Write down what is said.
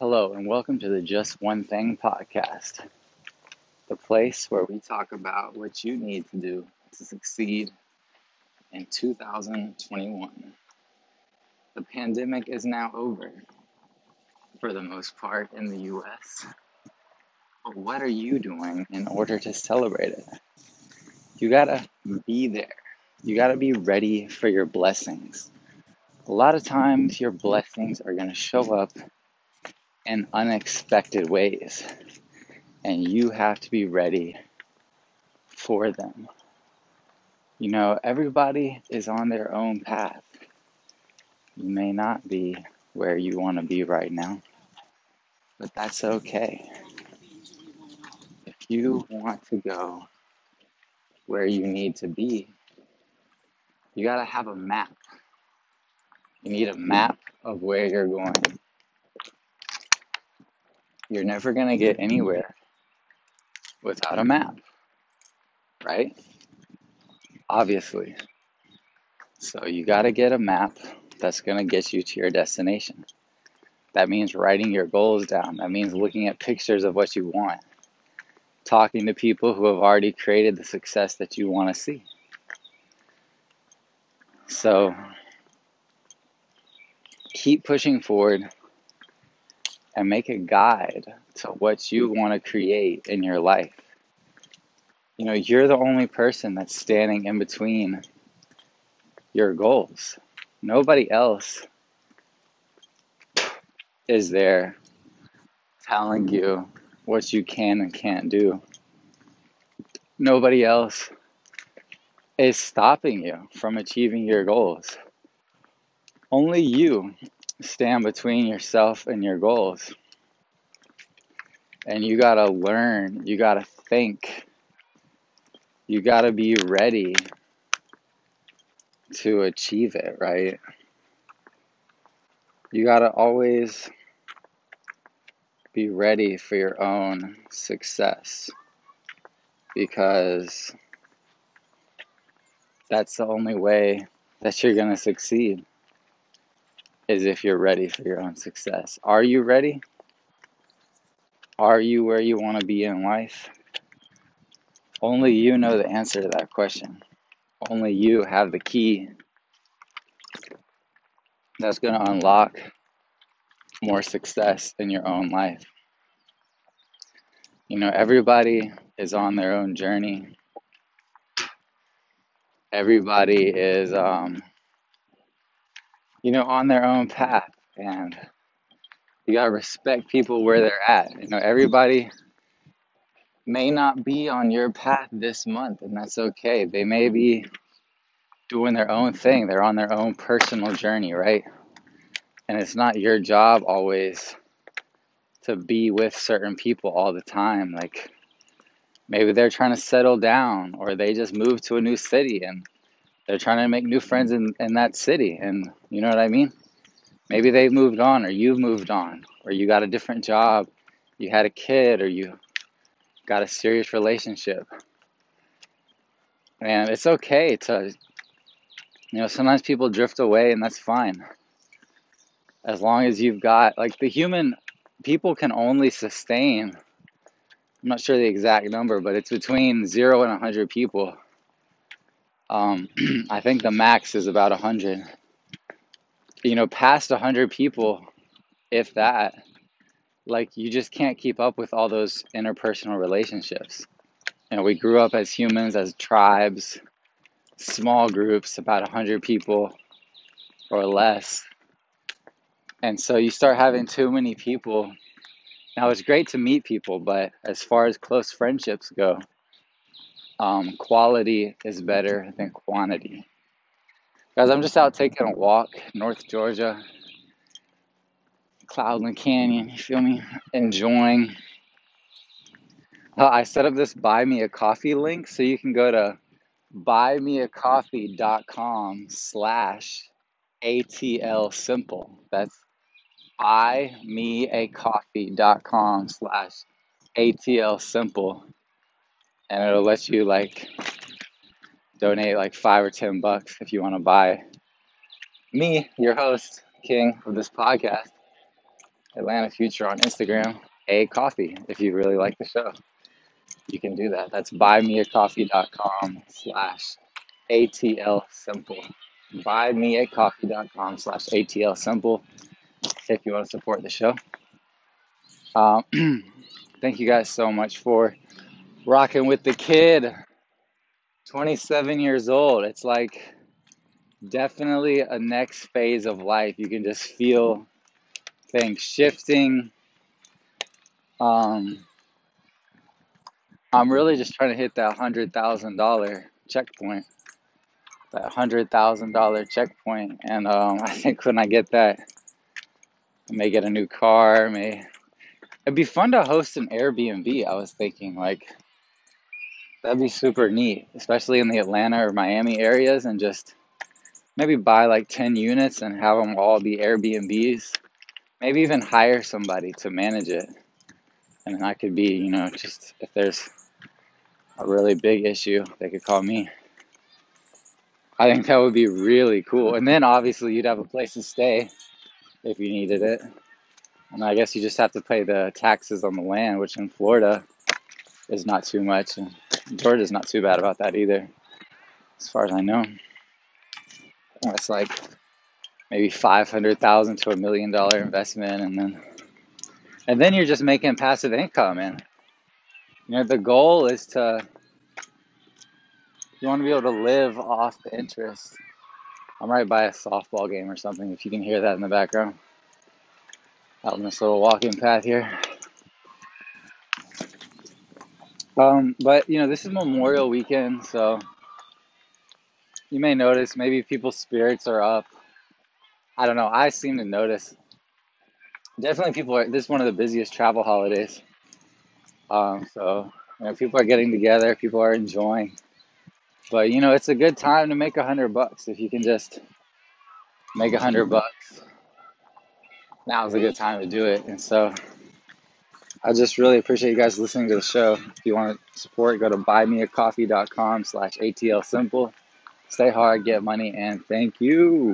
Hello, and welcome to the Just One Thing podcast, the place where we talk about what you need to do to succeed in 2021. The pandemic is now over for the most part in the US. But what are you doing in order to celebrate it? You gotta be there. You gotta be ready for your blessings. A lot of times, your blessings are gonna show up in unexpected ways, and you have to be ready for them. You know, everybody is on their own path. You may not be where you want to be right now, but that's okay. If you want to go where you need to be, you got to have a map. You need a map of where you're going. You're never going to get anywhere without a map, right? Obviously. So you got to get a map that's going to get you to your destination. That means writing your goals down. That means looking at pictures of what you want, talking to people who have already created the success that you want to see. So keep pushing forward and make a guide to what you want to create in your life. You know, you're the only person that's standing in between your goals. Nobody else is there telling you what you can and can't do. Nobody else is stopping you from achieving your goals. Only you stand between yourself and your goals. And you got to learn, you got to think, you got to be ready to achieve it, right? You got to always be ready for your own success because that's the only way that you're to succeed is if you're ready for your own success. Are you ready? Are you where you want to be in life? Only you know the answer to that question. Only you have the key that's going to unlock more success in your own life. You know, everybody is on their own journey. Everybody is um, you know, on their own path. And you got to respect people where they're at. You know, everybody may not be on your path this month, and that's okay. They may be doing their own thing, they're on their own personal journey, right? And it's not your job always to be with certain people all the time. Like, maybe they're trying to settle down or they just moved to a new city and they're trying to make new friends in, in that city. And you know what I mean? Maybe they've moved on, or you've moved on, or you got a different job, you had a kid, or you got a serious relationship. And it's okay to, you know, sometimes people drift away, and that's fine. As long as you've got, like, the human, people can only sustain, I'm not sure the exact number, but it's between zero and 100 people um, I think the max is about 100. You know, past 100 people, if that, like you just can't keep up with all those interpersonal relationships. You know, we grew up as humans, as tribes, small groups, about 100 people or less. And so you start having too many people. Now, it's great to meet people, but as far as close friendships go, um, quality is better than quantity. Guys, I'm just out taking a walk, North Georgia, Cloudland Canyon, you feel me? Enjoying. Uh, I set up this buy me a coffee link so you can go to buymeacoffee.com slash ATL simple. That's buymeacoffee.com slash ATL simple and it'll let you like donate like five or ten bucks if you want to buy me, your host, King of this podcast, Atlanta Future on Instagram, a coffee. If you really like the show, you can do that. That's buymeacoffee.com slash ATL simple. Buymeacoffee.com slash ATL simple if you want to support the show. Um, thank you guys so much for rocking with the kid. 27 years old. It's like definitely a next phase of life. You can just feel things shifting. Um, I'm really just trying to hit that hundred thousand dollar checkpoint, that hundred thousand dollar checkpoint, and um, I think when I get that, I may get a new car. I May it'd be fun to host an Airbnb. I was thinking like that'd be super neat, especially in the Atlanta or Miami areas, and just maybe buy like ten units and have them all be Airbnbs. Maybe even hire somebody to manage it, and I could be, you know, just if there's a really big issue, they could call me. I think that would be really cool. And then obviously you'd have a place to stay if you needed it. And I guess you just have to pay the taxes on the land, which in Florida is not too much. And Georgia's not too bad about that either, as far as I know. It's like maybe five hundred thousand to a million dollar investment, and then and then you're just making passive income. And you know the goal is to you want to be able to live off the interest. I'm right by a softball game or something. If you can hear that in the background, out on this little walking path here. Um, but you know this is Memorial Weekend, so you may notice maybe people's spirits are up. I don't know. I seem to notice. Definitely, people are. This is one of the busiest travel holidays. Um, so you know, people are getting together. People are enjoying. But you know, it's a good time to make a hundred bucks if you can just make a hundred bucks. Now is a good time to do it. And so I just really appreciate you guys listening to the show. If you want to support, go to buymeacoffee.com slash ATL simple. Stay hard, get money, and thank you.